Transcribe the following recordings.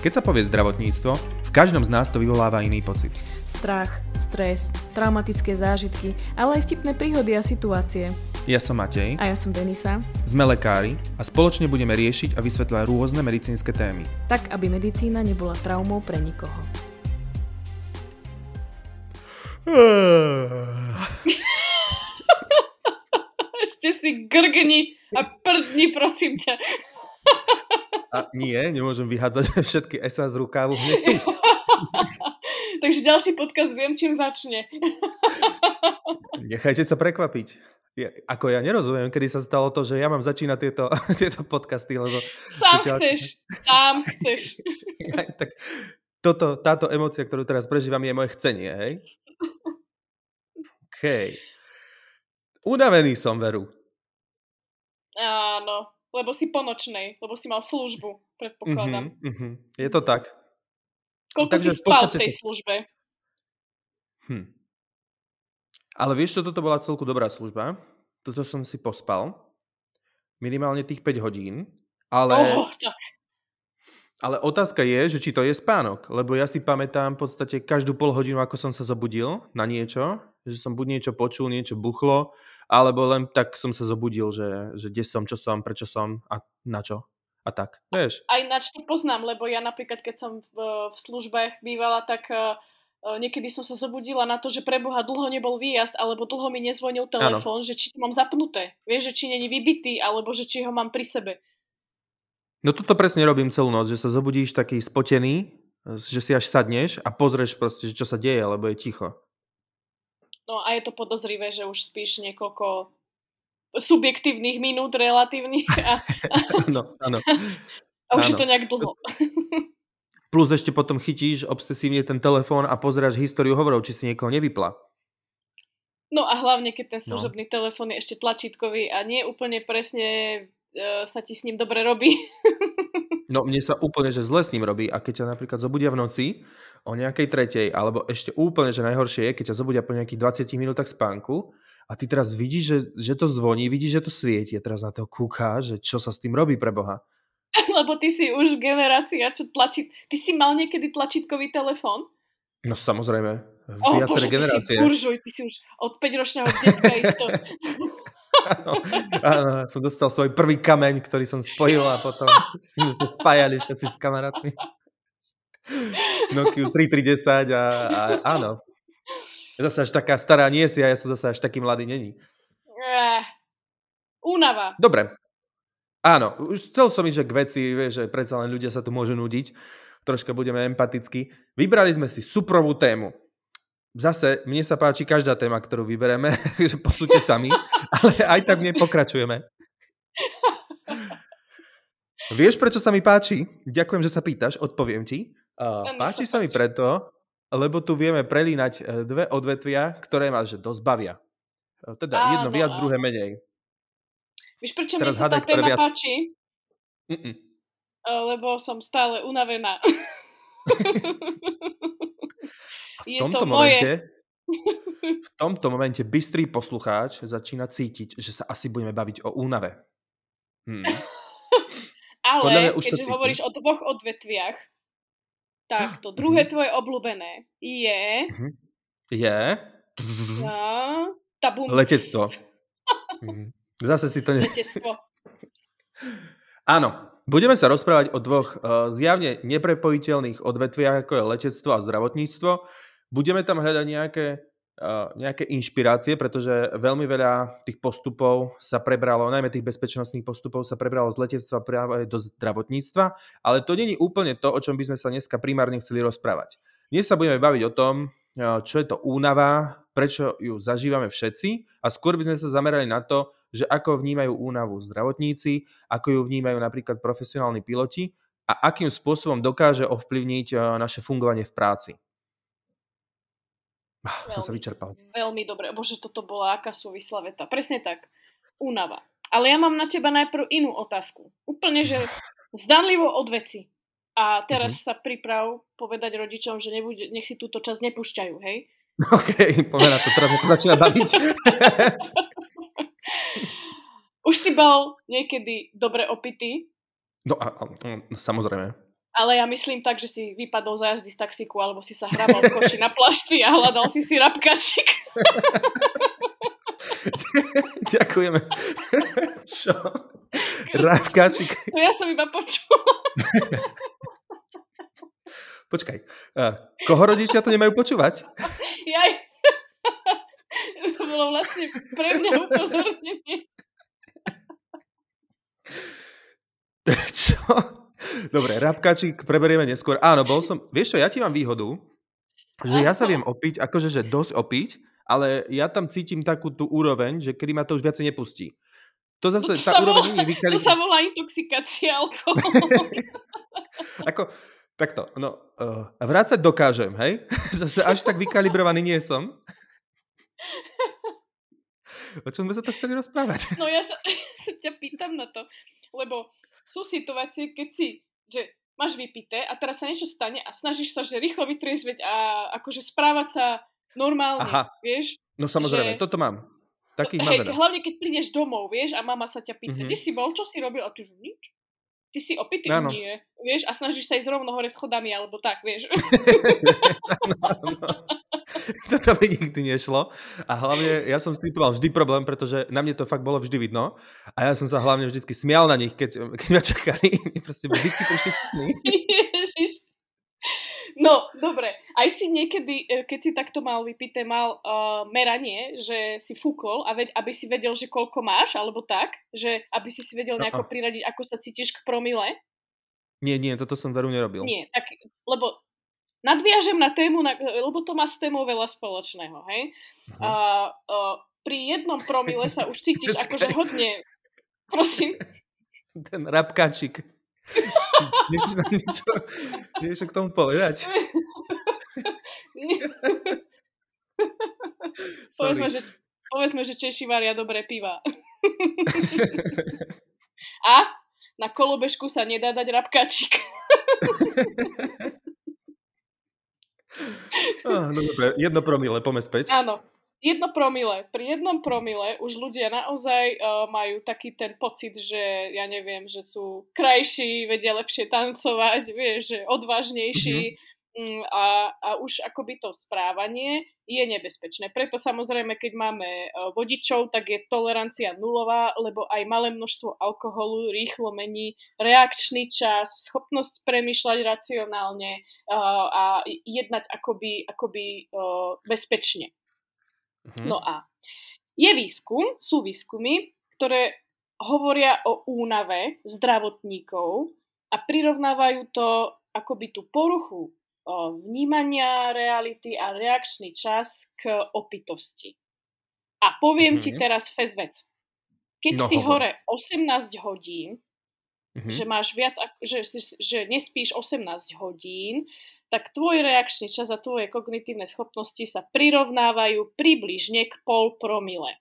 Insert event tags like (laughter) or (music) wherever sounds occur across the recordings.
Keď sa povie zdravotníctvo, v každom z nás to vyvoláva iný pocit. Strach, stres, traumatické zážitky, ale aj vtipné príhody a situácie. Ja som Matej. A ja som Denisa. Sme lekári a spoločne budeme riešiť a vysvetľovať rôzne medicínske témy. Tak, aby medicína nebola traumou pre nikoho. (laughs) Ešte si grgni a prdni, prosím ťa. A nie, nemôžem vyhádzať (laughs) všetky SA z rukávu hneď tu. (laughs) Takže ďalší podcast viem, čím začne. (laughs) Nechajte sa prekvapiť. Ja, ako ja nerozumiem, kedy sa stalo to, že ja mám začínať tieto, tieto podcasty, lebo... Sám chceš, sám chceš. Ja, tak toto, táto emocia, ktorú teraz prežívam, je moje chcenie, hej? OK. Unavený som, Veru. Áno. Lebo si po nočnej, lebo si mal službu, predpokladám. Uh-huh, uh-huh. Je to tak. Koľko Takže si spal v tej službe? Hm. Ale vieš čo, toto bola celku dobrá služba. Toto som si pospal. Minimálne tých 5 hodín. Ale... Oh, tak. Ale otázka je, že či to je spánok, lebo ja si pamätám v podstate každú pol hodinu, ako som sa zobudil na niečo, že som buď niečo počul, niečo buchlo, alebo len tak som sa zobudil, že, že kde som, čo som, prečo som a na čo a tak, vieš. Aj ináč to poznám, lebo ja napríklad, keď som v, v službách bývala, tak uh, niekedy som sa zobudila na to, že pre Boha dlho nebol výjazd, alebo dlho mi nezvonil telefón, že či to mám zapnuté, vieš, že či není vybitý, alebo že či ho mám pri sebe. No toto presne robím celú noc, že sa zobudíš taký spotený, že si až sadneš a pozrieš proste, čo sa deje, lebo je ticho. No a je to podozrivé, že už spíš niekoľko subjektívnych minút relatívnych. A, áno, áno. A už áno. je to nejak dlho. Plus ešte potom chytíš obsesívne ten telefón a pozeráš históriu hovorov, či si niekoho nevypla. No a hlavne, keď ten no. služobný no. telefón je ešte tlačítkový a nie úplne presne sa ti s ním dobre robí. (laughs) no mne sa úplne, že zle s ním robí a keď ťa napríklad zobudia v noci o nejakej tretej, alebo ešte úplne, že najhoršie je, keď ťa zobudia po nejakých 20 minútach spánku a ty teraz vidíš, že, že to zvoní, vidíš, že to svieti a teraz na to kúka, že čo sa s tým robí pre Boha. (laughs) Lebo ty si už generácia, čo tlačí... Ty si mal niekedy tlačítkový telefón? No samozrejme, viaceré generácie. Ty si buržuj, ty si už od 5-ročného detska isto. (laughs) Áno, áno, som dostal svoj prvý kameň, ktorý som spojil a potom s ním sme spájali všetci s kamarátmi. Nokia 3310 a, a áno. Zase až taká stará nie si a ja som zase až taký mladý není. Eh, únava. Dobre. Áno, už chcel som ísť, že k veci, vieš, že predsa len ľudia sa tu môžu nudiť. Troška budeme empatickí. Vybrali sme si suprovú tému zase, mne sa páči každá téma, ktorú vybereme, (laughs) že posúďte sami, ale aj tak v nej pokračujeme. Vieš, prečo sa mi páči? Ďakujem, že sa pýtaš, odpoviem ti. Uh, páči sa mi preto, lebo tu vieme prelínať e, dve odvetvia, ktoré ma že dosť bavia. E, teda áno, jedno viac, druhé menej. Vieš, prečo Teraz mi sa tá téma viac... páči? Mm-mm. Lebo som stále unavená. (laughs) (laughs) v tomto momente, (laughs) v tomto momente bystrý poslucháč začína cítiť, že sa asi budeme baviť o únave. Hmm. (laughs) Ale už keďže hovoríš o dvoch odvetviach, tak to druhé mhm. tvoje obľúbené je... Mhm. Je... Ja, (laughs) tabum. Letectvo. Mhm. Zase si to... Ne... Letectvo. Áno, budeme sa rozprávať o dvoch uh, zjavne neprepojiteľných odvetviach, ako je letectvo a zdravotníctvo. Budeme tam hľadať nejaké, uh, nejaké inšpirácie, pretože veľmi veľa tých postupov sa prebralo, najmä tých bezpečnostných postupov sa prebralo z letectva práve do zdravotníctva, ale to není úplne to, o čom by sme sa dneska primárne chceli rozprávať. Dnes sa budeme baviť o tom, čo je to únava, prečo ju zažívame všetci a skôr by sme sa zamerali na to, že ako vnímajú únavu zdravotníci, ako ju vnímajú napríklad profesionálni piloti a akým spôsobom dokáže ovplyvniť naše fungovanie v práci. Veľmi, som sa vyčerpal. Veľmi dobre. Bože, toto bola aká súvislá veta. Presne tak. Únava. Ale ja mám na teba najprv inú otázku. Úplne, že (laughs) zdanlivo od veci. A teraz mm-hmm. sa priprav povedať rodičom, že nebude, nech si túto časť nepúšťajú, hej? (laughs) OK, povedať to. Teraz ma to začína baviť. (laughs) Už si bol niekedy dobre opitý? No a, a, a samozrejme. Ale ja myslím tak, že si vypadol za jazdy z taxiku, alebo si sa hrabal v koši na plasty a hľadal si si rapkačik. (laughs) Ďakujeme. Čo? Rapkačik. To ja som iba počula. Počkaj, koho rodičia to nemajú počúvať? Jaj. (laughs) to bolo vlastne pre mňa upozornenie. (laughs) Čo? Dobre, rapkačík preberieme neskôr. Áno, bol som... Vieš čo, ja ti mám výhodu, že ja sa viem opiť, akože že dosť opiť, ale ja tam cítim takú tú úroveň, že kedy ma to už viacej nepustí. To zase, No to tá sa úroveň volá- vykali... To sa volá intoxikácia alkoholom. (laughs) Ako, takto, no, uh, vrácať dokážem, hej? (laughs) Zase až tak vykalibrovaný nie som. O čom sme sa to chceli rozprávať? No ja sa, (laughs) sa ťa pýtam na to, lebo sú situácie, keď si, že máš vypité a teraz sa niečo stane a snažíš sa, že rýchlo vytriezveť a akože správať sa normálne, Aha. vieš? No samozrejme, Že- toto mám. Takých Hej, veľa. hlavne keď prídeš domov, vieš, a mama sa ťa pýta, Mhm. kde si bol, čo si robil? A ty že nič. Ty si opitý? Áno. Nie. Vieš, a snažíš sa ísť rovno hore schodami, alebo tak, vieš. (laughs) no. (laughs) Toto mi nikdy nešlo. A hlavne ja som s tým mal vždy problém, pretože na mne to fakt bolo vždy vidno. A ja som sa hlavne vždy smial na nich, keď, (laughs) keď ma čakali. Proste vždy prišli vtipní. (laughs) Ježiš. No, dobre. Aj si niekedy, e, keď si takto mal vypité, mal uh, meranie, že si fúkol, a veď, aby si vedel, že koľko máš, alebo tak, že aby si si vedel nejako Uh-uh. priradiť, ako sa cítiš k promile. Nie, nie, toto som veru nerobil. Nie, tak, lebo nadviažem na tému, na, lebo to má s témou veľa spoločného, hej? A, uh, pri jednom promile sa už cítiš (laughs) akože hodne, prosím, Ten rapkačik. Nechceš nám niečo, niečo k tomu povedať? (laughs) Povedzme, že, povedzme, že Češi varia dobré piva. (laughs) A na kolobežku sa nedá dať rapkačik. Ah, no dobre, jedno promile, poďme späť. Áno, jedno promile. Pri jednom promile už ľudia naozaj uh, majú taký ten pocit, že ja neviem, že sú krajší, vedia lepšie tancovať, vieš, že odvážnejší mm, a, a už akoby to správanie je nebezpečné. Preto samozrejme, keď máme uh, vodičov, tak je tolerancia nulová, lebo aj malé množstvo alkoholu rýchlo mení reakčný čas, schopnosť premýšľať racionálne uh, a jednať akoby, akoby uh, bezpečne. Mhm. No a je výskum, sú výskumy, ktoré hovoria o únave zdravotníkov a prirovnávajú to akoby tú poruchu vnímania reality a reakčný čas k opitosti. A poviem ti Mhm. teraz fez vec. Keď No, si hovor. hore 18 hodín, Mhm. že máš viac, že, že, nespíš 18 hodín, tak tvoj reakčný čas a tvoje kognitívne schopnosti sa prirovnávajú približne k pol promile.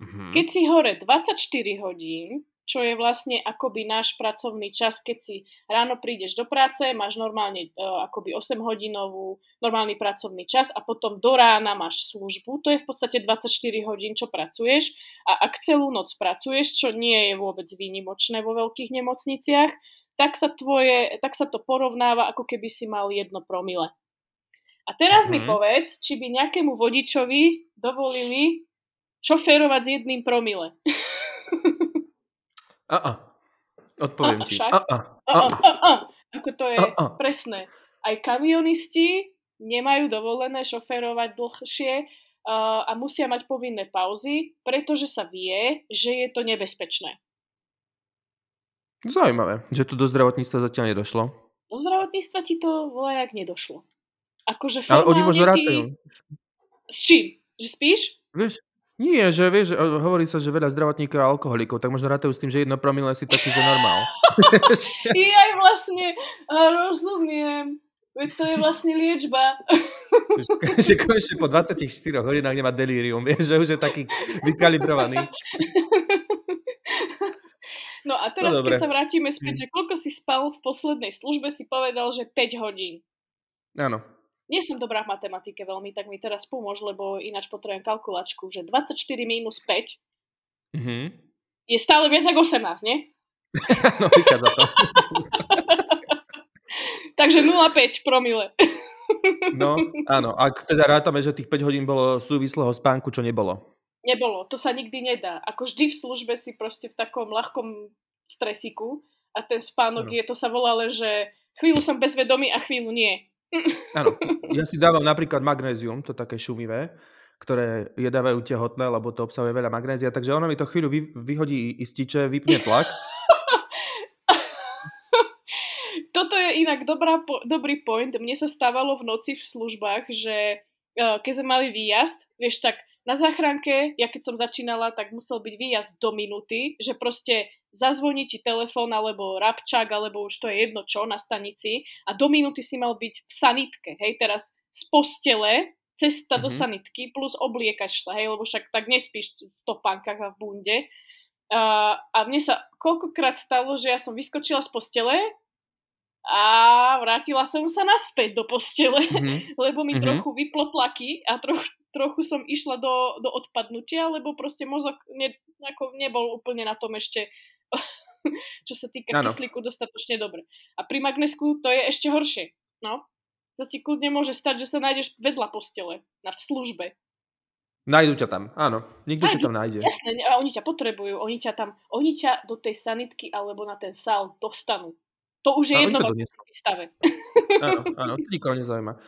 Mhm. Keď si hore 24 hodín, čo je vlastne akoby náš pracovný čas, keď si ráno prídeš do práce, máš normálne uh, akoby 8 hodinovú normálny pracovný čas a potom do rána máš službu, to je v podstate 24 hodín, čo pracuješ a ak celú noc pracuješ, čo nie je vôbec výnimočné vo veľkých nemocniciach, tak sa, tvoje, tak sa to porovnáva, ako keby si mal jedno promile. A teraz mi Mhm. povedz, či by nejakému vodičovi dovolili šoférovať s jedným promile. (laughs) A-a. Odpoviem A, ti. však? A-a. A, a, A-a. a, a. Ako to je A-a. presné. Aj kamionisti nemajú dovolené šoférovať dlhšie uh, a musia mať povinné pauzy, pretože sa vie, že je to nebezpečné. Zaujímavé, že tu do zdravotníctva zatiaľ nedošlo. Do zdravotníctva ti to volajak nedošlo. Akože Ale oni možno ty- rátajú. S čím? Že spíš? Vieš, nie, že vieš, o, hovorí sa, že veľa zdravotníkov a alkoholikov, tak možno rátajú s tým, že jedno promile si taký, že normál. (laughs) I aj vlastne, a rozumiem. Veď to je vlastne liečba. (laughs) že konečne po 24 hodinách nemá delírium, vieš, že už je taký vykalibrovaný. No a teraz, No dobre. keď sa vrátime Hm. späť, že koľko si spal v poslednej službe, si povedal, že 5 hodín. Áno. Nie som dobrá v matematike veľmi, tak mi teraz pomôž, lebo ináč potrebujem kalkulačku, že 24 minus 5 Mhm. je stále viac ako 18, nie? (laughs) No, vychádza to. (laughs) Takže 0,5 promile. (laughs) No, áno. Ak teda rátame, že tých 5 hodín bolo súvislého spánku, čo nebolo. Nebolo. To sa nikdy nedá. Ako vždy v službe si proste v takom ľahkom stresiku a ten spánok ano. je, to sa volá len, že chvíľu som bezvedomý a chvíľu nie. Áno. (laughs) Ja si dávam napríklad magnézium, to také šumivé, ktoré jedávajú tehotné, lebo to obsahuje veľa magnézia, takže ona mi to chvíľu vy, vyhodí ističe, vypne tlak. (laughs) Toto je inak dobrá, po, dobrý point. Mne sa stávalo v noci v službách, že uh, keď sme mali výjazd, vieš tak, na záchranke, ja keď som začínala, tak musel byť výjazd do minúty, že proste zazvoní ti telefón alebo rapčák, alebo už to je jedno čo na stanici a do minúty si mal byť v sanitke, hej, teraz z postele cesta mm-hmm. do mhm. sanitky plus obliekaš sa, hej, lebo však tak nespíš v topánkach a v bunde. Uh, a mne sa koľkokrát stalo, že ja som vyskočila z postele a vrátila som sa naspäť do postele, mm-hmm. (laughs) lebo mi mm-hmm. trochu vyplo tlaky a trochu, trochu som išla do, do odpadnutia, lebo proste mozog ne, ako nebol úplne na tom ešte, (laughs) čo sa týka ano. kyslíku, dostatočne dobre. A pri magnesku to je ešte horšie. No, to ti kľudne môže stať, že sa nájdeš vedľa postele, na v službe. Nájdu ťa tam, áno. Nikto ťa tam nájde. Jasné, a oni ťa potrebujú, oni ťa tam, oni ťa do tej sanitky alebo na ten sál dostanú. To už je jedno v stave. Áno, áno, nikoho nezaujíma.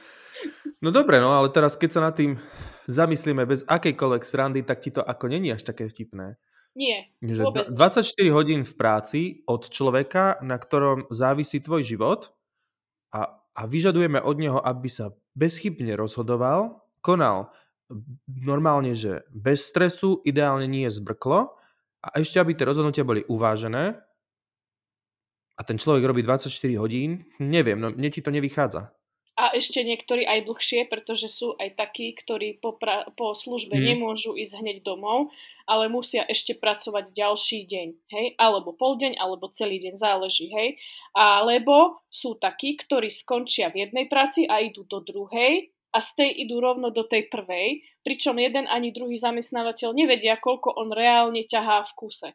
No dobre, no ale teraz keď sa nad tým zamyslíme bez akejkoľvek srandy, tak ti to ako není až také vtipné. Nie, že 24 hodín v práci od človeka, na ktorom závisí tvoj život a a vyžadujeme od neho, aby sa bezchybne rozhodoval, konal normálne, že bez stresu, ideálne nie zbrklo a ešte, aby tie rozhodnutia boli uvážené a ten človek robí 24 hodín, neviem, no mne ti to nevychádza. A ešte niektorí aj dlhšie, pretože sú aj takí, ktorí po, pra- po službe hmm. nemôžu ísť hneď domov, ale musia ešte pracovať ďalší deň, hej? Alebo pol deň, alebo celý deň, záleží, hej? Alebo sú takí, ktorí skončia v jednej práci a idú do druhej a z tej idú rovno do tej prvej, pričom jeden ani druhý zamestnávateľ nevedia, koľko on reálne ťahá v kuse.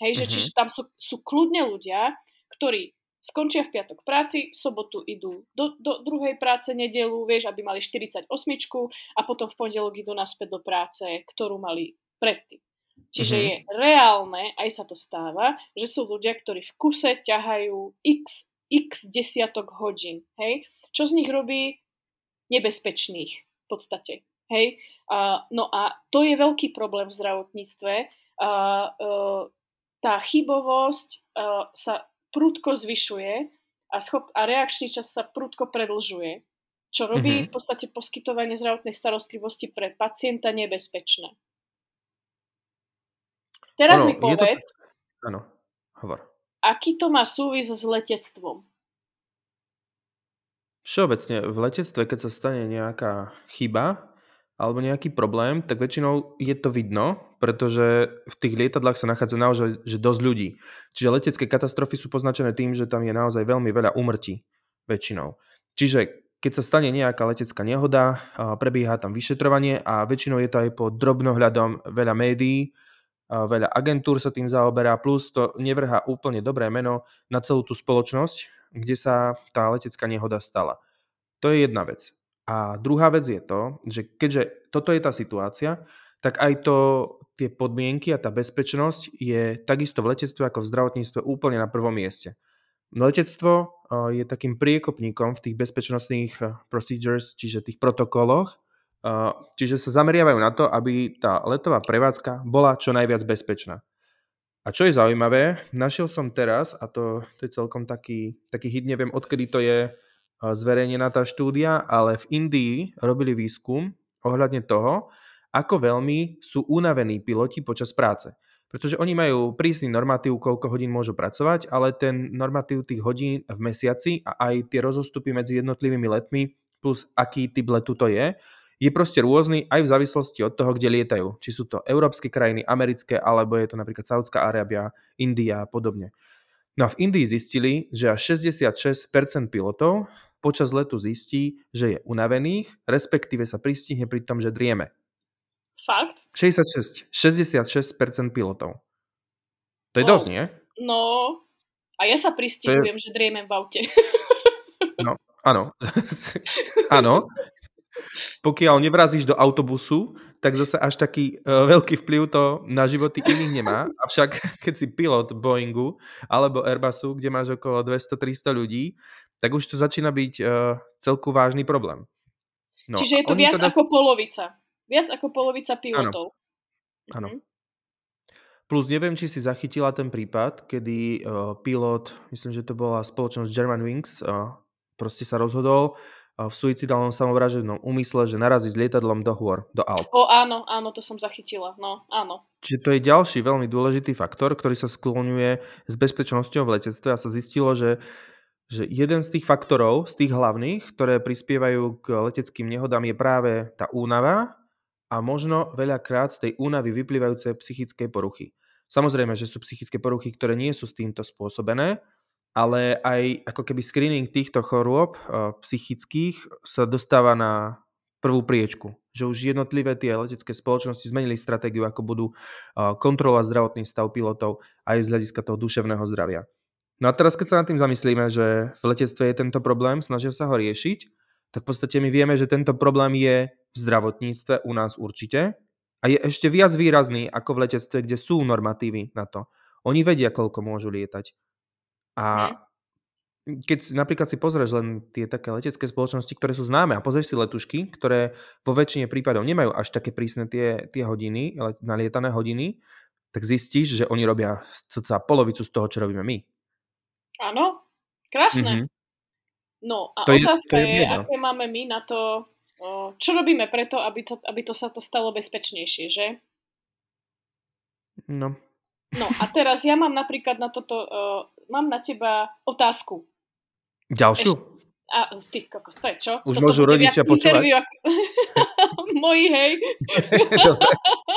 Hej, že mm-hmm. čiže tam sú, sú kľudne ľudia, ktorí skončia v piatok práci, sobotu idú do, do druhej práce, nedelu, vieš, aby mali 48 a potom v pondelok idú naspäť do práce, ktorú mali predtým. Čiže mm-hmm. je reálne, aj sa to stáva, že sú ľudia, ktorí v kuse ťahajú x, x desiatok hodín, hej? Čo z nich robí nebezpečných v podstate, hej? Uh, no a to je veľký problém v zdravotníctve. Uh, uh, tá chybovosť uh, sa prudko zvyšuje a, schop, a reakčný čas sa prudko predlžuje, čo robí mm-hmm. v podstate poskytovanie zdravotnej starostlivosti pre pacienta nebezpečné. Teraz ono, mi povedz, to... Áno, hovor. aký to má súvis s letectvom? Všeobecne v letectve, keď sa stane nejaká chyba, alebo nejaký problém, tak väčšinou je to vidno, pretože v tých lietadlách sa nachádza naozaj že dosť ľudí. Čiže letecké katastrofy sú poznačené tým, že tam je naozaj veľmi veľa úmrtí väčšinou. Čiže keď sa stane nejaká letecká nehoda, prebieha tam vyšetrovanie a väčšinou je to aj pod drobnohľadom veľa médií, veľa agentúr sa tým zaoberá, plus to nevrhá úplne dobré meno na celú tú spoločnosť, kde sa tá letecká nehoda stala. To je jedna vec. A druhá vec je to, že keďže toto je tá situácia, tak aj to, tie podmienky a tá bezpečnosť je takisto v letectve ako v zdravotníctve úplne na prvom mieste. Letectvo je takým priekopníkom v tých bezpečnostných procedures, čiže tých protokoloch, čiže sa zameriavajú na to, aby tá letová prevádzka bola čo najviac bezpečná. A čo je zaujímavé, našiel som teraz, a to, to je celkom taký, taký hit, neviem odkedy to je zverejnená tá štúdia, ale v Indii robili výskum ohľadne toho, ako veľmi sú unavení piloti počas práce. Pretože oni majú prísny normatív, koľko hodín môžu pracovať, ale ten normatív tých hodín v mesiaci a aj tie rozostupy medzi jednotlivými letmi plus aký typ letu to je, je proste rôzny aj v závislosti od toho, kde lietajú. Či sú to európske krajiny, americké, alebo je to napríklad Saudská Arábia, India a podobne. No a v Indii zistili, že až 66% pilotov počas letu zistí, že je unavených, respektíve sa pristihne pri tom, že drieme. Fakt? 66, 66% pilotov. To je no, dosť, nie? No, a ja sa pristihujem, je... že driemem v aute. (laughs) no, Áno. (laughs) Áno. Pokiaľ nevrazíš do autobusu, tak zase až taký uh, veľký vplyv to na životy iných nemá. Avšak (laughs) keď si pilot Boeingu alebo Airbusu, kde máš okolo 200-300 ľudí, tak už to začína byť uh, celku vážny problém. No, Čiže je to viac teda... ako polovica. Viac ako polovica pilotov. Áno. Mhm. Plus neviem, či si zachytila ten prípad, kedy uh, pilot, myslím, že to bola spoločnosť German Wings, uh, proste sa rozhodol uh, v suicidálnom samovražednom úmysle, že narazí s lietadlom do hôr, do Alp. O áno, áno, to som zachytila, no áno. Čiže to je ďalší veľmi dôležitý faktor, ktorý sa skloňuje s bezpečnosťou v letectve a sa zistilo, že že jeden z tých faktorov, z tých hlavných, ktoré prispievajú k leteckým nehodám je práve tá únava a možno veľakrát z tej únavy vyplývajúce psychické poruchy. Samozrejme, že sú psychické poruchy, ktoré nie sú s týmto spôsobené, ale aj ako keby screening týchto chorôb uh, psychických sa dostáva na prvú priečku. Že už jednotlivé tie letecké spoločnosti zmenili stratégiu, ako budú uh, kontrolovať zdravotný stav pilotov aj z hľadiska toho duševného zdravia. No a teraz, keď sa nad tým zamyslíme, že v letectve je tento problém, snažia sa ho riešiť, tak v podstate my vieme, že tento problém je v zdravotníctve u nás určite a je ešte viac výrazný ako v letectve, kde sú normatívy na to. Oni vedia, koľko môžu lietať. A keď napríklad si pozrieš len tie také letecké spoločnosti, ktoré sú známe a pozrieš si letušky, ktoré vo väčšine prípadov nemajú až také prísne tie, tie hodiny, nalietané hodiny, tak zistíš, že oni robia cca polovicu z toho, čo robíme my. Áno, krásne. Mm-hmm. No a to otázka je, to je, je aké máme my na to, čo robíme preto, aby to, aby to sa to stalo bezpečnejšie, že? No. No a teraz ja mám napríklad na toto, uh, mám na teba otázku. Ďalšiu? Eš, a ty kokos, to je čo? Už Toto môžu rodičia počúvať? Ako... (laughs) Moji, hej. Dobre,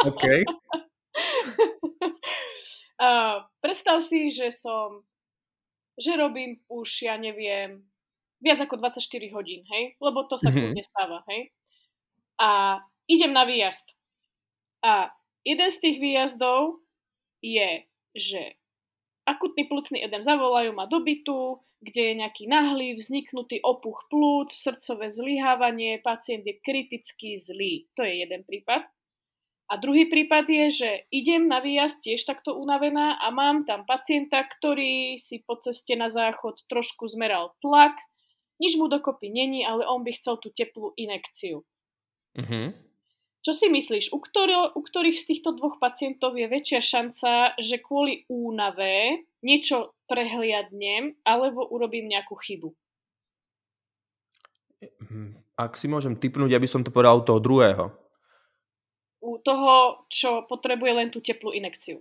OK. (laughs) Uh, predstav si, že som že robím už, ja neviem, viac ako 24 hodín, hej? Lebo to sa mm-hmm. kľudne stáva, hej? A idem na výjazd. A jeden z tých výjazdov je, že akutný plúcný edem zavolajú ma do bytu, kde je nejaký nahlý, vzniknutý opuch plúc, srdcové zlyhávanie, pacient je kriticky zlý. To je jeden prípad. A druhý prípad je, že idem na výjazd tiež takto unavená a mám tam pacienta, ktorý si po ceste na záchod trošku zmeral tlak. Nič mu dokopy není, ale on by chcel tú teplú inekciu. Uh-huh. Čo si myslíš, u, ktorý, u ktorých z týchto dvoch pacientov je väčšia šanca, že kvôli únave niečo prehliadnem alebo urobím nejakú chybu? Ak si môžem typnúť, aby som to povedal toho druhého u toho, čo potrebuje len tú teplú inekciu.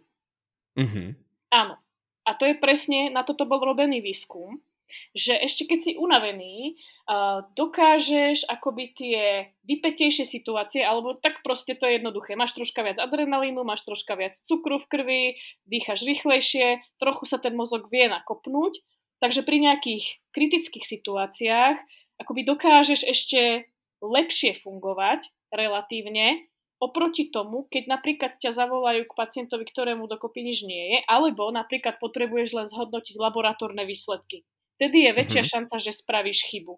Mm-hmm. Áno. A to je presne, na toto bol robený výskum, že ešte keď si unavený, uh, dokážeš akoby tie vypetejšie situácie, alebo tak proste to je jednoduché. Máš troška viac adrenalínu, máš troška viac cukru v krvi, dýchaš rýchlejšie, trochu sa ten mozog vie nakopnúť, takže pri nejakých kritických situáciách akoby dokážeš ešte lepšie fungovať relatívne, Oproti tomu, keď napríklad ťa zavolajú k pacientovi, ktorému dokopy nič nie je, alebo napríklad potrebuješ len zhodnotiť laboratórne výsledky. Vtedy je väčšia mm-hmm. šanca, že spravíš chybu.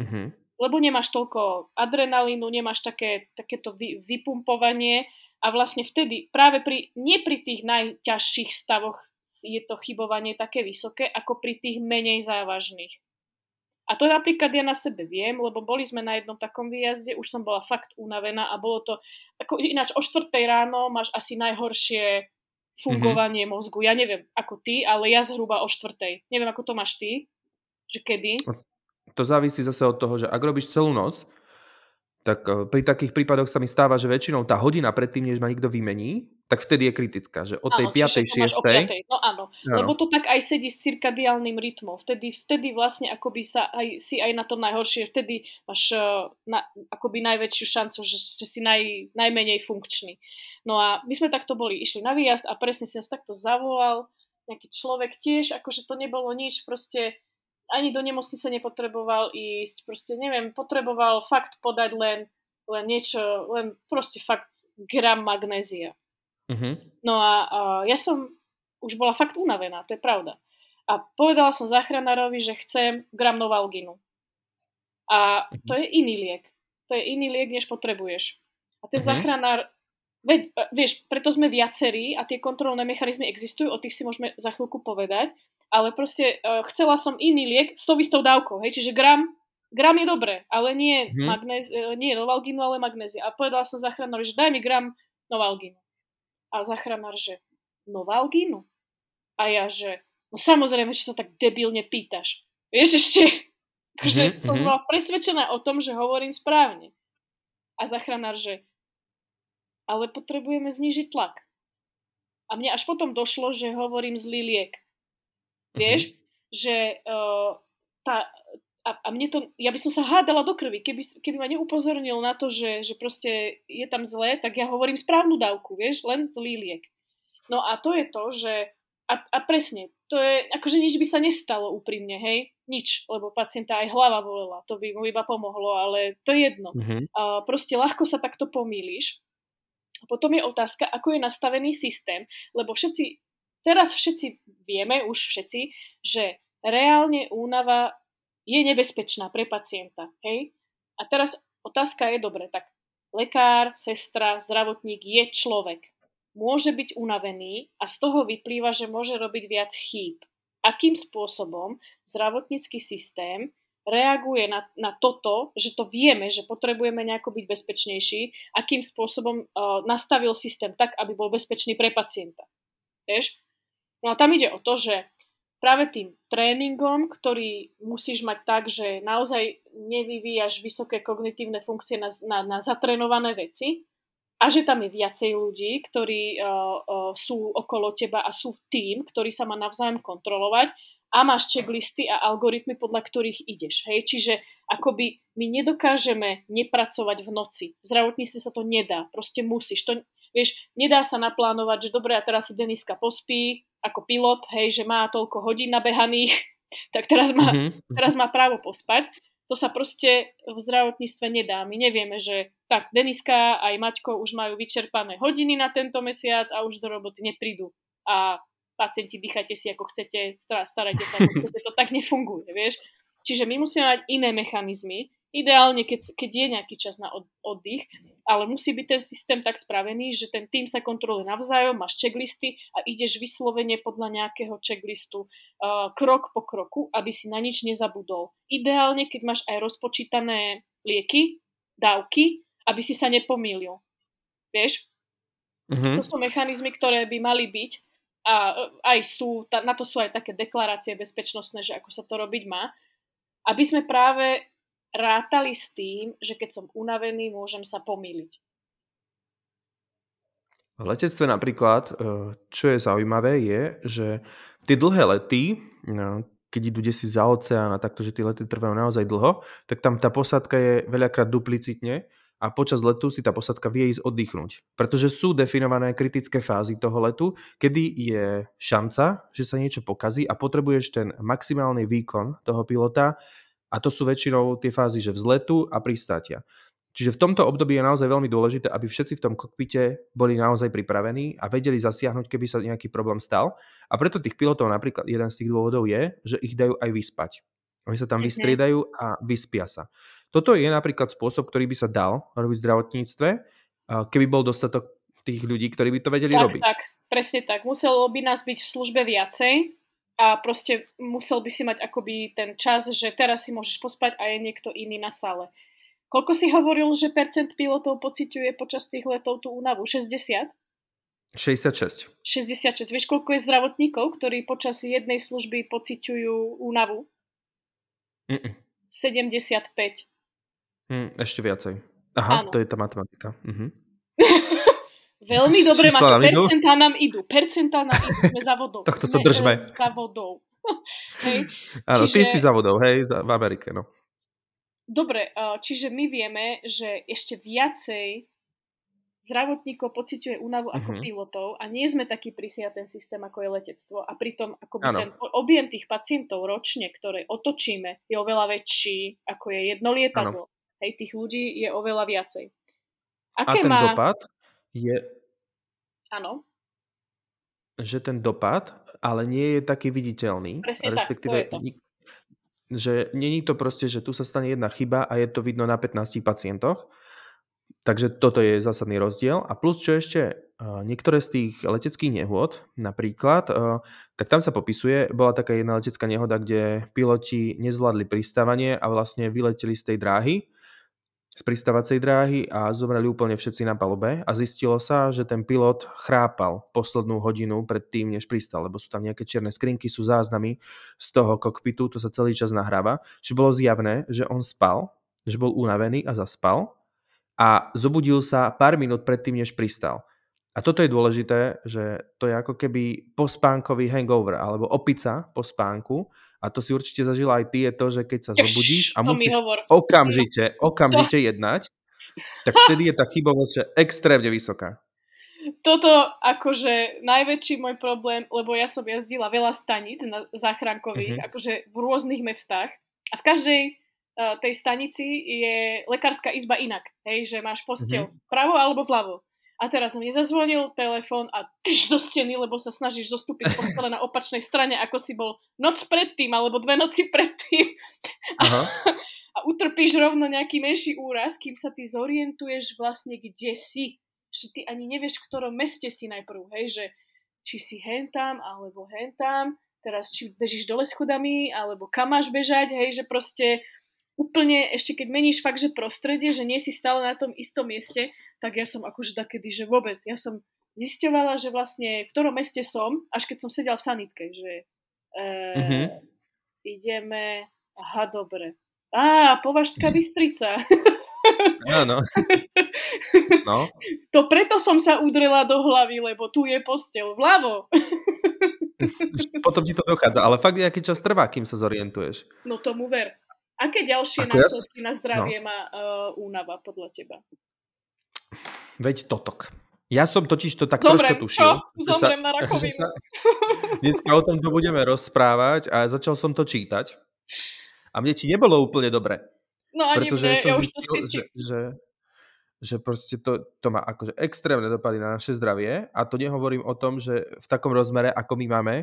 Mm-hmm. Lebo nemáš toľko adrenalínu, nemáš také, takéto vy, vypumpovanie a vlastne vtedy práve pri, nie pri tých najťažších stavoch je to chybovanie také vysoké, ako pri tých menej závažných. A to napríklad ja na sebe viem, lebo boli sme na jednom takom výjazde, už som bola fakt unavená a bolo to, ako ináč o 4 ráno máš asi najhoršie fungovanie mm-hmm. mozgu. Ja neviem ako ty, ale ja zhruba o 4. Neviem ako to máš ty, že kedy. To závisí zase od toho, že ak robíš celú noc, tak eh, pri takých prípadoch sa mi stáva, že väčšinou tá hodina predtým, než ma nikto vymení, tak vtedy je kritická, že od tej 5. 6. No áno, áno, lebo to tak aj sedí s cirkadiálnym rytmom. Vtedy, vtedy vlastne akoby sa aj, si aj na tom najhoršie, vtedy máš uh, na, akoby najväčšiu šancu, že, že si naj, najmenej funkčný. No a my sme takto boli, išli na výjazd a presne si nás takto zavolal nejaký človek tiež, akože to nebolo nič, proste ani do nemocnice nepotreboval ísť, proste neviem, potreboval fakt podať len, len niečo, len proste fakt gram magnézia. Uh-huh. No a, a ja som už bola fakt unavená, to je pravda. A povedala som záchranárovi, že chcem gram novalginu. A to je iný liek. To je iný liek, než potrebuješ. A ten uh-huh. záchranár, veď, e, vieš, preto sme viacerí a tie kontrolné mechanizmy existujú, o tých si môžeme za chvíľku povedať, ale proste uh, chcela som iný liek s tou istou dávkou, hej, čiže gram, gram je dobré, ale nie, uh-huh. magnéz, uh, nie novalginu, ale magnézia. A povedala som záchranárovi, že daj mi gram novalginu. A záchranár, že novalginu? A ja, že no samozrejme, že sa tak debilne pýtaš. Vieš ešte, (laughs) že mm-hmm. som bola presvedčená o tom, že hovorím správne. A záchranár, že ale potrebujeme znížiť tlak. A mne až potom došlo, že hovorím zlý liek. Vieš, mm-hmm. že uh, tá, a, a mne to, ja by som sa hádala do krvi, keby, keby ma neupozornil na to, že, že proste je tam zlé, tak ja hovorím správnu dávku, vieš, len zlý liek. No a to je to, že a, a presne, to je, akože nič by sa nestalo úprimne, hej, nič, lebo pacienta aj hlava bolela, to by mu iba pomohlo, ale to je jedno. Mm-hmm. A proste ľahko sa takto pomýliš. Potom je otázka, ako je nastavený systém, lebo všetci, teraz všetci vieme, už všetci, že reálne únava je nebezpečná pre pacienta, hej. A teraz otázka je, dobre, tak lekár, sestra, zdravotník je človek môže byť unavený a z toho vyplýva, že môže robiť viac chýb. Akým spôsobom zdravotnícky systém reaguje na, na toto, že to vieme, že potrebujeme nejako byť bezpečnejší, akým spôsobom uh, nastavil systém tak, aby bol bezpečný pre pacienta. Vieš? No a tam ide o to, že práve tým tréningom, ktorý musíš mať tak, že naozaj nevyvíjaš vysoké kognitívne funkcie na, na, na zatrénované veci, a že tam je viacej ľudí, ktorí uh, uh, sú okolo teba a sú tým, ktorý sa má navzájom kontrolovať a máš checklisty a algoritmy, podľa ktorých ideš. Hej? Čiže akoby my nedokážeme nepracovať v noci. V zdravotníctve sa to nedá. Proste musíš. To, vieš, nedá sa naplánovať, že dobre, a teraz si Deniska pospí ako pilot, hej, že má toľko hodín nabehaných, (laughs) tak teraz má, mm-hmm. teraz má právo pospať. To sa proste v zdravotníctve nedá. My nevieme, že tak Deniska aj Maťko už majú vyčerpané hodiny na tento mesiac a už do roboty neprídu. A pacienti, dýchajte si ako chcete, starajte sa ako chcete, to tak nefunguje, vieš. Čiže my musíme mať iné mechanizmy, ideálne keď, keď je nejaký čas na od, oddych, ale musí byť ten systém tak spravený, že ten tým sa kontroluje navzájom, máš checklisty a ideš vyslovene podľa nejakého checklistu uh, krok po kroku, aby si na nič nezabudol. Ideálne, keď máš aj rozpočítané lieky, dávky, aby si sa nepomýlil. Vieš? Mm-hmm. To sú mechanizmy, ktoré by mali byť a aj sú, na to sú aj také deklarácie bezpečnostné, že ako sa to robiť má, aby sme práve rátali s tým, že keď som unavený, môžem sa pomýliť. V letectve napríklad, e, čo je zaujímavé, je, že tie dlhé lety, no, keď idú desi za oceán a takto, že tie lety trvajú naozaj dlho, tak tam tá posádka je veľakrát duplicitne a počas letu si tá posadka vie ísť oddychnúť. Pretože sú definované kritické fázy toho letu, kedy je šanca, že sa niečo pokazí a potrebuješ ten maximálny výkon toho pilota a to sú väčšinou tie fázy, že vzletu a pristátia. Čiže v tomto období je naozaj veľmi dôležité, aby všetci v tom kokpite boli naozaj pripravení a vedeli zasiahnuť, keby sa nejaký problém stal. A preto tých pilotov napríklad jeden z tých dôvodov je, že ich dajú aj vyspať. Oni sa tam vystriedajú a vyspia sa. Toto je napríklad spôsob, ktorý by sa dal robiť v zdravotníctve, keby bol dostatok tých ľudí, ktorí by to vedeli tak, robiť. Tak, presne tak. Muselo by nás byť v službe viacej a proste musel by si mať akoby ten čas, že teraz si môžeš pospať a je niekto iný na sále. Koľko si hovoril, že percent pilotov pociťuje počas tých letov tú únavu? 60? 66. 66. Vieš, koľko je zdravotníkov, ktorí počas jednej služby pociťujú únavu? Mm-mm. 75. Mm, ešte viacej. Aha, Áno. to je tá matematika. Mhm. (laughs) Veľmi dobre, Máte, percentá nám idú. Percentá nám idú, sme za vodou. Tohto sa držme. (laughs) Za vodou. (laughs) hej. Áno, čiže... ty si za vodou, hej, v Amerike, no. Dobre, čiže my vieme, že ešte viacej zdravotníkov pociťuje únavu ako uh-huh. pilotov a nie sme taký prísia ten systém, ako je letectvo. A pritom ako ten ten objem tých pacientov ročne, ktoré otočíme, je oveľa väčší, ako je jedno lietadlo. Ano. Hej, tých ľudí je oveľa viacej. Aké a ten má... dopad je... Áno. že ten dopad, ale nie je taký viditeľný. Presne respektíve, tak, to je to. že není to proste, že tu sa stane jedna chyba a je to vidno na 15 pacientoch. Takže toto je zásadný rozdiel. A plus, čo ešte niektoré z tých leteckých nehôd, napríklad, tak tam sa popisuje, bola taká jedna letecká nehoda, kde piloti nezvládli pristávanie a vlastne vyleteli z tej dráhy, z pristávacej dráhy a zomreli úplne všetci na palube a zistilo sa, že ten pilot chrápal poslednú hodinu pred tým, než pristal, lebo sú tam nejaké čierne skrinky, sú záznamy z toho kokpitu, to sa celý čas nahráva, že bolo zjavné, že on spal, že bol unavený a zaspal a zobudil sa pár minút predtým, než pristal. A toto je dôležité, že to je ako keby pospánkový hangover alebo opica po spánku a to si určite zažila aj ty, je to, že keď sa zobudíš a musíš okamžite, okamžite jednať, tak vtedy je tá chybovosť extrémne vysoká. Toto akože najväčší môj problém, lebo ja som jazdila veľa staníc na záchrankových, uh-huh. akože v rôznych mestách a v každej uh, tej stanici je lekárska izba inak, hej, že máš postel uh-huh. pravo alebo vľavo a teraz mi zazvonil telefón a tyš do steny, lebo sa snažíš zostúpiť z postele na opačnej strane, ako si bol noc predtým, alebo dve noci predtým. Aha. A, a utrpíš rovno nejaký menší úraz, kým sa ty zorientuješ vlastne, kde si. Že ty ani nevieš, v ktorom meste si najprv, hej, že či si hentam, alebo hentam, teraz či bežíš dole schodami, alebo kam máš bežať, hej, že proste úplne, ešte keď meníš fakt, že prostredie, že nie si stále na tom istom mieste, tak ja som akože takedy, že vôbec, ja som zisťovala, že vlastne v ktorom meste som, až keď som sedela v sanitke, že e, mm-hmm. ideme, aha, dobre. Á, Považská (laughs) Bystrica. Áno. (laughs) No. To preto som sa udrela do hlavy, lebo tu je postel vľavo. Potom ti to dochádza, ale fakt nejaký čas trvá, kým sa zorientuješ. No tomu ver. Aké ďalšie Ako násosti ja... na zdravie no. má uh, únava podľa teba? Veď totok. Ja som totiž to tak Zomrem, troška tušil. Čo? Zomrem sa, na (laughs) rakovinu. Sa, dneska o tom to budeme rozprávať a začal som to čítať. A mne ti nebolo úplne dobre. No ani pretože mne, som ja zistil, už to že, že, že proste to, to má akože extrémne dopady na naše zdravie a to nehovorím o tom, že v takom rozmere, ako my máme,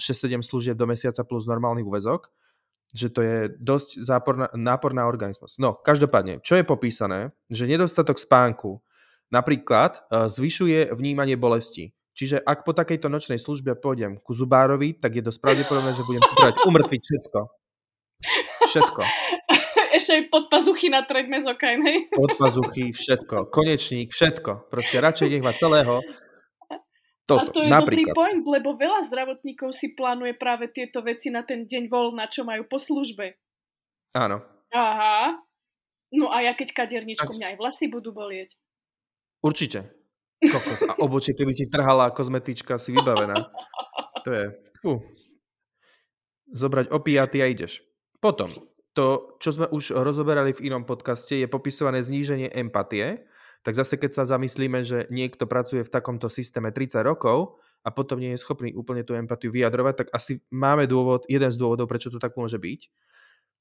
6-7 služieb do mesiaca plus normálny úvezok, že to je dosť záporná, nápor na organizmus. No, každopádne, čo je popísané, že nedostatok spánku napríklad uh, zvyšuje vnímanie bolesti. Čiže ak po takejto nočnej službe pôjdem ku zubárovi, tak je dosť pravdepodobné, že budem potrebovať umrtviť všetko. Všetko. (laughs) Ešte aj pod pazuchy na mezokajn, hej? Pod pazuchy, všetko. Konečník, všetko. Proste radšej nech ma celého toto, a to je napríklad. dobrý point, lebo veľa zdravotníkov si plánuje práve tieto veci na ten deň voľna, čo majú po službe. Áno. Aha. No a ja keď kaderničku, mňa aj vlasy budú bolieť. Určite. Kokos. A obočie, keby ti trhala kozmetička, si vybavená. (laughs) To je... Fú. Zobrať opiaty a ideš. Potom, to, čo sme už rozoberali v inom podcaste, je popisované zníženie empatie tak zase keď sa zamyslíme, že niekto pracuje v takomto systéme 30 rokov a potom nie je schopný úplne tú empatiu vyjadrovať, tak asi máme dôvod, jeden z dôvodov, prečo to tak môže byť.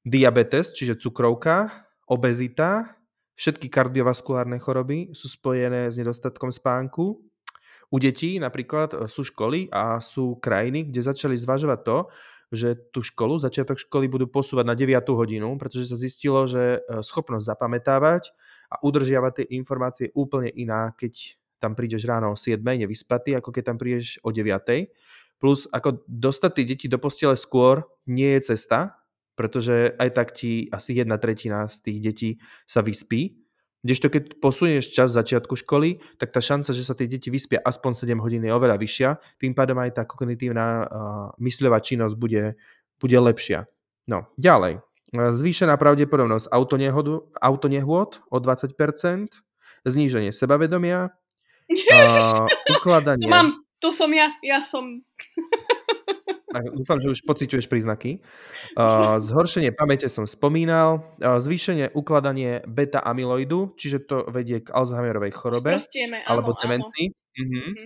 Diabetes, čiže cukrovka, obezita, všetky kardiovaskulárne choroby sú spojené s nedostatkom spánku. U detí napríklad sú školy a sú krajiny, kde začali zvažovať to, že tú školu, začiatok školy budú posúvať na 9 hodinu, pretože sa zistilo, že e, schopnosť zapamätávať a udržiavať tie informácie je úplne iná, keď tam prídeš ráno o 7, nevyspatý, ako keď tam prídeš o 9. Plus, ako dostať tie deti do postele skôr nie je cesta, pretože aj tak ti asi jedna tretina z tých detí sa vyspí Kdežto keď posunieš čas začiatku školy, tak tá šanca, že sa tie deti vyspia aspoň 7 hodín je oveľa vyššia, tým pádom aj tá kognitívna uh, mysľová činnosť bude, bude lepšia. No, ďalej. Zvýšená pravdepodobnosť autonehôd o 20%, zníženie sebavedomia, (laughs) uh, ukladanie... To mám, to som ja, ja som... Dúfam, že už pociťuješ príznaky. Uh, zhoršenie pamäte som spomínal. Uh, zvýšenie ukladanie beta-amyloidu, čiže to vedie k Alzheimerovej chorobe Sprostieme, alebo demencii. Uh-huh. Uh-huh.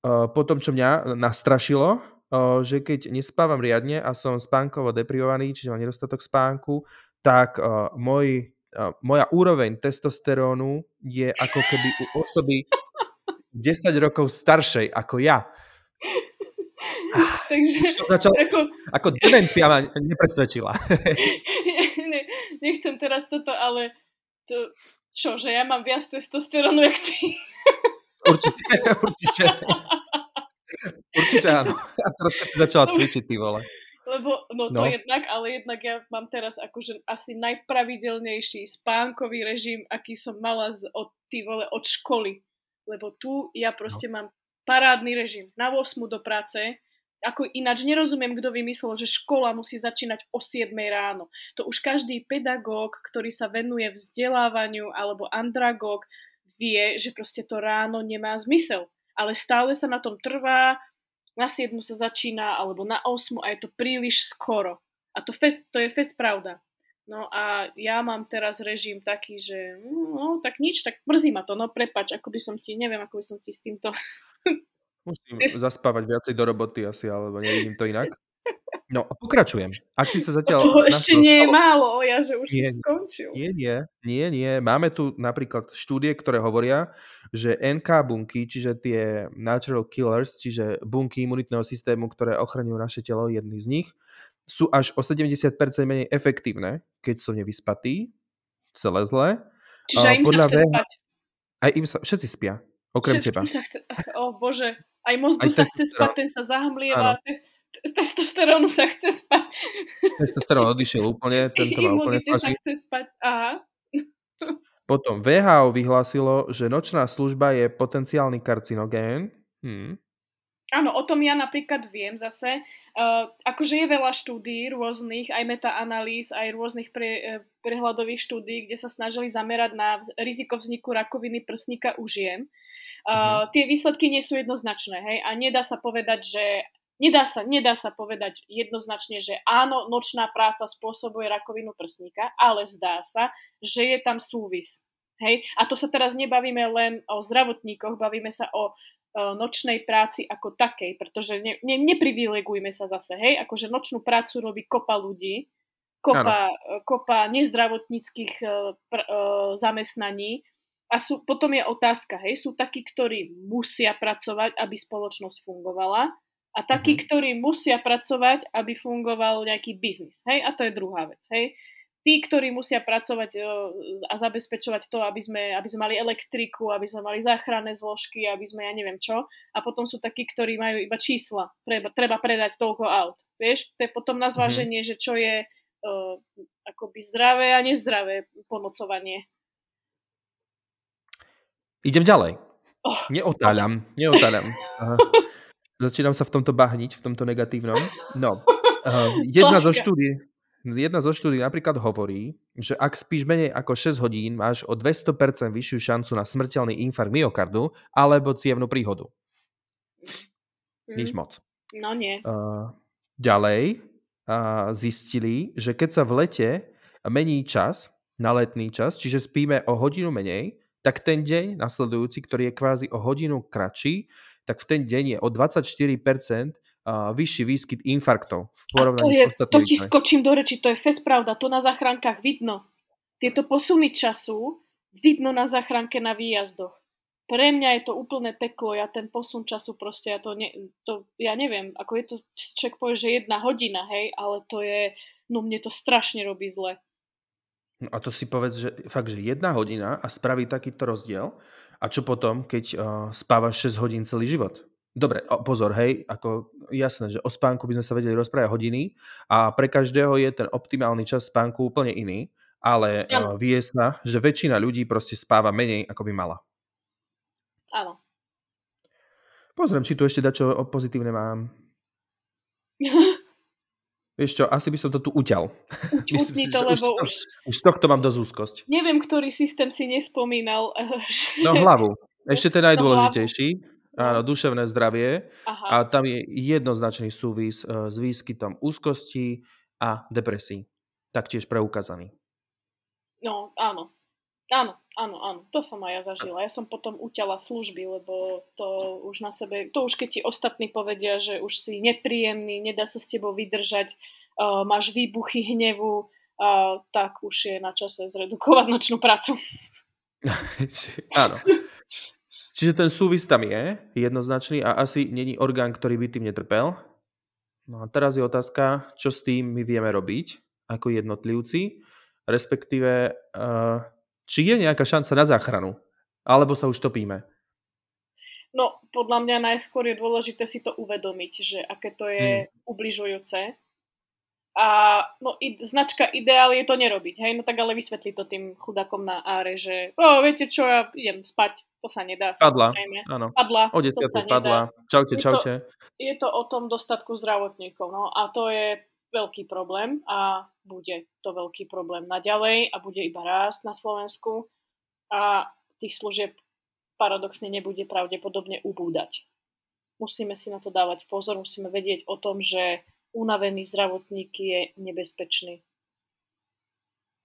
Uh, potom, čo mňa nastrašilo, uh, že keď nespávam riadne a som spánkovo deprivovaný, čiže mám nedostatok spánku, tak uh, môj, uh, moja úroveň testosterónu je ako keby u osoby (laughs) 10 rokov staršej ako ja. Takže... Som začal, ako, ako demencia ma nepresvedčila. (laughs) ne, nechcem teraz toto, ale to, čo, že ja mám viac testosterónu, jak ty? Určite, (laughs) určite. Určite áno. A teraz keď si začala cvičiť, ty vole. Lebo, no to no. jednak, ale jednak ja mám teraz akože asi najpravidelnejší spánkový režim, aký som mala z, od, ty vole, od školy. Lebo tu ja proste no. mám parádny režim. Na 8 do práce, ako ináč nerozumiem, kto vymyslel, že škola musí začínať o 7 ráno. To už každý pedagóg, ktorý sa venuje vzdelávaniu alebo andragóg, vie, že proste to ráno nemá zmysel. Ale stále sa na tom trvá, na 7 sa začína, alebo na 8 a je to príliš skoro. A to, fest, to je fest pravda. No a ja mám teraz režim taký, že no tak nič, tak mrzí ma to, no prepač, ako by som ti, neviem, ako by som ti s týmto... Musím zaspávať viacej do roboty asi, alebo nevidím to inak. (laughs) No, pokračujem. Ak si sa zatiaľ... To ešte nie je málo, ja, že už nie, si skončil. Nie, nie, nie, nie. Máme tu napríklad štúdie, ktoré hovoria, že NK bunky, čiže tie natural killers, čiže bunky imunitného systému, ktoré ochraňujú naše telo, jedný z nich, sú až o 70% menej efektívne, keď sú nevyspatí, celé zle. Čiže aj im Podľa sa chce spať. Aj im sa, všetci spia, okrem Všetkým teba. Sa chce, o bože, aj mozgu aj sa chce spať, ten sa zahmlieva, testosterónu sa chce spať. Testosterón odišiel úplne, (laughs) tento má úplne sa chce spať, aha. Potom VHO vyhlásilo, že nočná služba je potenciálny karcinogén. Hm. Áno, o tom ja napríklad viem zase. Uh, akože je veľa štúdí rôznych, aj metaanalýz, aj rôznych pre, uh, prehľadových štúdí, kde sa snažili zamerať na riziko vzniku rakoviny prsníka u žien. Uh. Tie výsledky nie sú jednoznačné, hej, a nedá sa povedať, že Nedá sa, nedá sa povedať jednoznačne, že áno, nočná práca spôsobuje rakovinu prsníka, ale zdá sa, že je tam súvis. Hej? A to sa teraz nebavíme len o zdravotníkoch, bavíme sa o, o nočnej práci ako takej, pretože ne, ne, neprivilegujme sa zase, hej, akože nočnú prácu robí kopa ľudí, kopa, kopa nezdravotníckých uh, pr, zamestnaní a sú, potom je otázka, hej, sú takí, ktorí musia pracovať, aby spoločnosť fungovala a takí, mm-hmm. ktorí musia pracovať, aby fungoval nejaký biznis. Hej? A to je druhá vec. Hej? Tí, ktorí musia pracovať a zabezpečovať to, aby sme, aby sme mali elektriku, aby sme mali záchranné zložky, aby sme ja neviem čo. A potom sú takí, ktorí majú iba čísla. Treba, treba predať toľko aut. Vieš? To je potom na mhm. zváženie, mm-hmm. že čo je uh, akoby zdravé a nezdravé ponocovanie. Idem ďalej. Oh, neotáľam, neotáľam. Aha. (laughs) Začínam sa v tomto bahniť, v tomto negatívnom. No, uh, (laughs) jedna zo štúdí, jedna zo štúdí napríklad hovorí, že ak spíš menej ako 6 hodín, máš o 200% vyššiu šancu na smrteľný infarkt myokardu alebo cievnu príhodu. Mm. Nič moc. No nie. Uh, ďalej uh, zistili, že keď sa v lete mení čas na letný čas, čiže spíme o hodinu menej, tak ten deň nasledujúci, ktorý je kvázi o hodinu kratší, tak v ten deň je o 24% vyšší výskyt infarktov v porovnaní s ostatnými. To ti skočím do reči, to je fest pravda, to na záchrankách vidno. Tieto posuny času vidno na záchranke na výjazdoch. Pre mňa je to úplné peklo, ja ten posun času proste, ja to, ne, to ja neviem, ako je to, ček povie, že jedna hodina, hej, ale to je, no mne to strašne robí zle. No a to si povedz, že fakt, že jedna hodina a spraví takýto rozdiel, a čo potom, keď uh, spávaš 6 hodín celý život? Dobre, pozor, hej, ako jasné, že o spánku by sme sa vedeli rozprávať hodiny a pre každého je ten optimálny čas spánku úplne iný, ale uh, vie sa, že väčšina ľudí proste spáva menej, ako by mala. Áno. Pozriem, či tu ešte dačo pozitívne mám. (laughs) Vieš čo, asi by som to tu uťal. Myslím, to, lebo už, už... z tohto mám dosť úzkosť. Neviem, ktorý systém si nespomínal. (laughs) Že... No hlavu. Ešte ten najdôležitejší. Áno, duševné zdravie. Aha. A tam je jednoznačný súvis uh, s výskytom úzkosti a depresí. Taktiež preukázaný. No, áno. Áno, áno, áno. To som aj ja zažila. Ja som potom uťala služby, lebo to už na sebe, to už keď ti ostatní povedia, že už si nepríjemný, nedá sa s tebou vydržať, uh, máš výbuchy hnevu, uh, tak už je na čase zredukovať nočnú prácu. (laughs) áno. Čiže ten súvis tam je jednoznačný a asi není orgán, ktorý by tým netrpel. No a teraz je otázka, čo s tým my vieme robiť ako jednotlivci, respektíve uh, či je nejaká šanca na záchranu, alebo sa už topíme. No, podľa mňa najskôr je dôležité si to uvedomiť, že aké to je hmm. ubližujúce a no, i, značka ideál je to nerobiť, hej, no tak ale vysvetli to tým chudakom na áre, že o, viete čo, ja idem spať, to sa nedá. Padla, áno. Padla, o to sa padla. Nedá. Čaute, je čaute. To, je to o tom dostatku zdravotníkov, no a to je veľký problém a bude to veľký problém naďalej a bude iba rásť na Slovensku a tých služieb paradoxne nebude pravdepodobne ubúdať. Musíme si na to dávať pozor, musíme vedieť o tom, že unavený zdravotník je nebezpečný.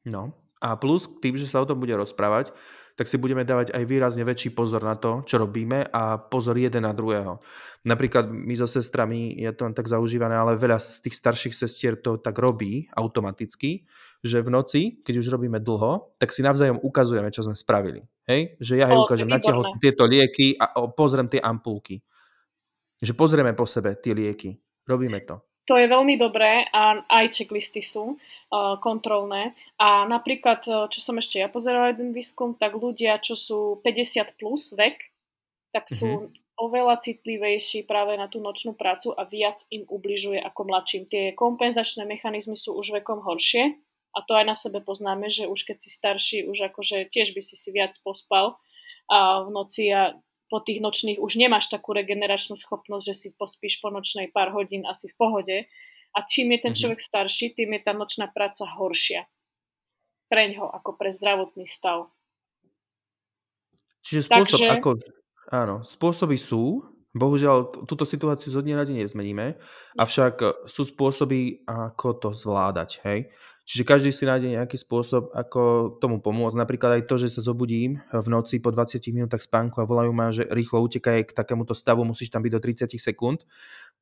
No a plus tým, že sa o tom bude rozprávať, tak si budeme dávať aj výrazne väčší pozor na to, čo robíme a pozor jeden na druhého. Napríklad my so sestrami, je to tak zaužívané, ale veľa z tých starších sestier to tak robí automaticky, že v noci, keď už robíme dlho, tak si navzájom ukazujeme, čo sme spravili. Hej? Že ja jej ukážem, natiahol som tieto lieky a pozriem tie ampulky. Že pozrieme po sebe tie lieky. Robíme to. To je veľmi dobré a aj checklisty sú kontrolné. A napríklad, uh, čo som ešte ja pozerala jeden výskum, tak ľudia, čo sú 50 plus vek, tak sú mm-hmm. oveľa citlivejší práve na tú nočnú prácu a viac im ubližuje ako mladším. Tie kompenzačné mechanizmy sú už vekom horšie a to aj na sebe poznáme, že už keď si starší, už akože tiež by si si viac pospal a v noci a po tých nočných už nemáš takú regeneračnú schopnosť, že si pospíš po nočnej pár hodín asi v pohode. A čím je ten mhm. človek starší, tým je tá nočná práca horšia. Preňho ako pre zdravotný stav. Čiže spôsob, Takže... ako... Áno, spôsoby sú, bohužiaľ túto situáciu zo dňa na deň nezmeníme, avšak sú spôsoby, ako to zvládať, hej. Čiže každý si nájde nejaký spôsob, ako tomu pomôcť. Napríklad aj to, že sa zobudím v noci po 20 minútach spánku a volajú ma, že rýchlo utekaj k takémuto stavu, musíš tam byť do 30 sekúnd.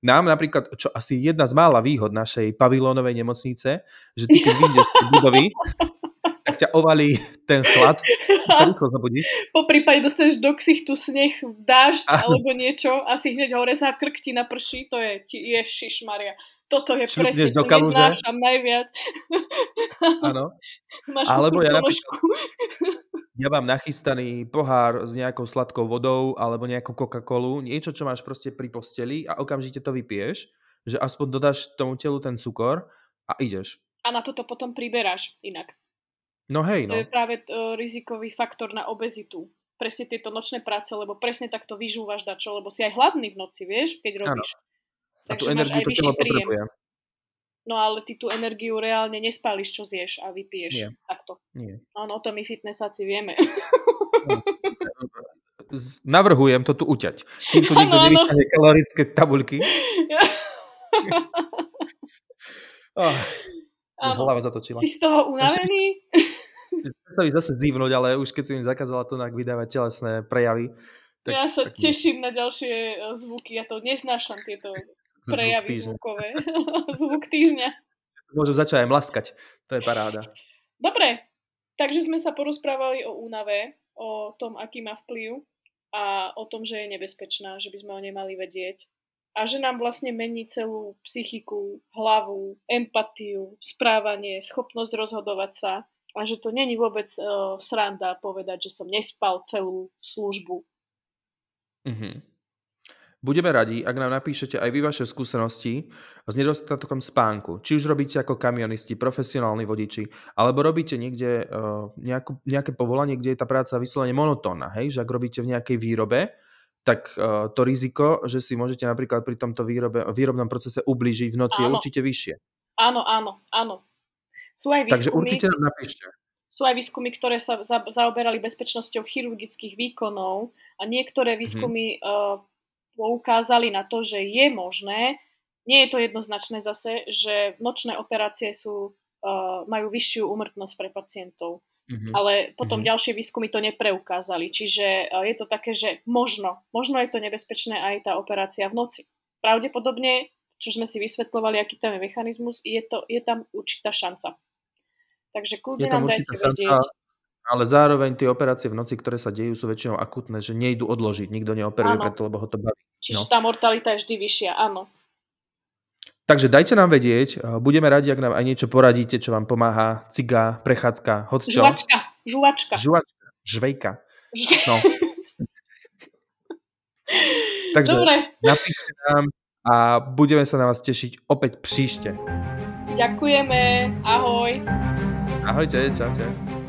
Nám napríklad, čo asi jedna z mála výhod našej pavilónovej nemocnice, že ty keď vyjdeš z budovy, (laughs) tak ťa ovalí ten chlad, sa rýchlo zabudíš. Po prípade dostaneš do ksichtu sneh, dážď alebo niečo a si hneď hore za krk ti naprší, to je, ježiš Maria. Toto je presne, do kaluže. neznášam najviac. Áno. (laughs) Alebo ja napríklad, (laughs) ja mám nachystaný pohár s nejakou sladkou vodou alebo nejakú Coca-Colu, niečo, čo máš proste pri posteli a okamžite to vypiješ, že aspoň dodáš tomu telu ten cukor a ideš. A na toto potom priberáš inak. No hej, no. To je práve uh, rizikový faktor na obezitu. Presne tieto nočné práce, lebo presne takto vyžúvaš dačo, lebo si aj hladný v noci, vieš, keď robíš. Ano. A tú energiu to telo potrebuje. No ale ty tú energiu reálne nespáliš, čo zješ a vypiješ Nie. takto. Nie. Áno, o tom my fitnessáci vieme. Navrhujem to tu uťať. Kým tu (laughs) niekto nevyťahne kalorické tabuľky. (laughs) oh, hlava zatočila. Si z toho unavený? (laughs) sa mi zase zívnuť, ale už keď si mi zakázala to vydávať telesné prejavy. Tak, ja sa tak teším na ďalšie e, zvuky, ja to neznášam, tieto prejavy Zvuk zvukové. (laughs) Zvuk týždňa. Môžem začať aj mlaskať, to je paráda. Dobre, takže sme sa porozprávali o únave, o tom, aký má vplyv a o tom, že je nebezpečná, že by sme o nej mali vedieť a že nám vlastne mení celú psychiku, hlavu, empatiu, správanie, schopnosť rozhodovať sa a že to není vôbec uh, sranda povedať, že som nespal celú službu. Mm-hmm. Budeme radi, ak nám napíšete aj vy vaše skúsenosti s nedostatkom spánku. Či už robíte ako kamionisti, profesionálni vodiči, alebo robíte niekde uh, nejakú, nejaké povolanie, kde je tá práca vyslovene monotónna. Hej? Že ak robíte v nejakej výrobe, tak uh, to riziko, že si môžete napríklad pri tomto výrobe, výrobnom procese ublížiť v noci, áno. je určite vyššie. Áno, áno, áno. Sú aj výskumy, Takže určite nám napíšte. Sú aj výskumy, ktoré sa za, zaoberali bezpečnosťou chirurgických výkonov a niektoré mhm. výskumy mm. uh, poukázali na to, že je možné, nie je to jednoznačné zase, že nočné operácie sú, uh, majú vyššiu umrtnosť pre pacientov. Mm-hmm. Ale potom mm-hmm. ďalšie výskumy to nepreukázali. Čiže uh, je to také, že možno, možno je to nebezpečné aj tá operácia v noci. Pravdepodobne čo sme si vysvetlovali, aký tam je mechanizmus, je, to, je tam určitá šanca. Takže kľudne nám dajte vedieť. Ale zároveň tie operácie v noci, ktoré sa dejú, sú väčšinou akutné, že nejdu odložiť. Nikto neoperuje Áno. preto, lebo ho to baví. Čiže No. tá mortalita je vždy vyššia, áno. Takže dajte nám vedieť, eh, budeme radi, ak nám aj niečo poradíte, čo vám pomáha, ciga, prechádzka, hoď čo. Žuvačka, žuvačka. Žuvačka, žvejka. Žve- (laughs) No. Takže Dobre, napíšte nám a budeme sa na vás tešiť opäť príšte. ďakujeme, ahoj. Ahojte, čaute.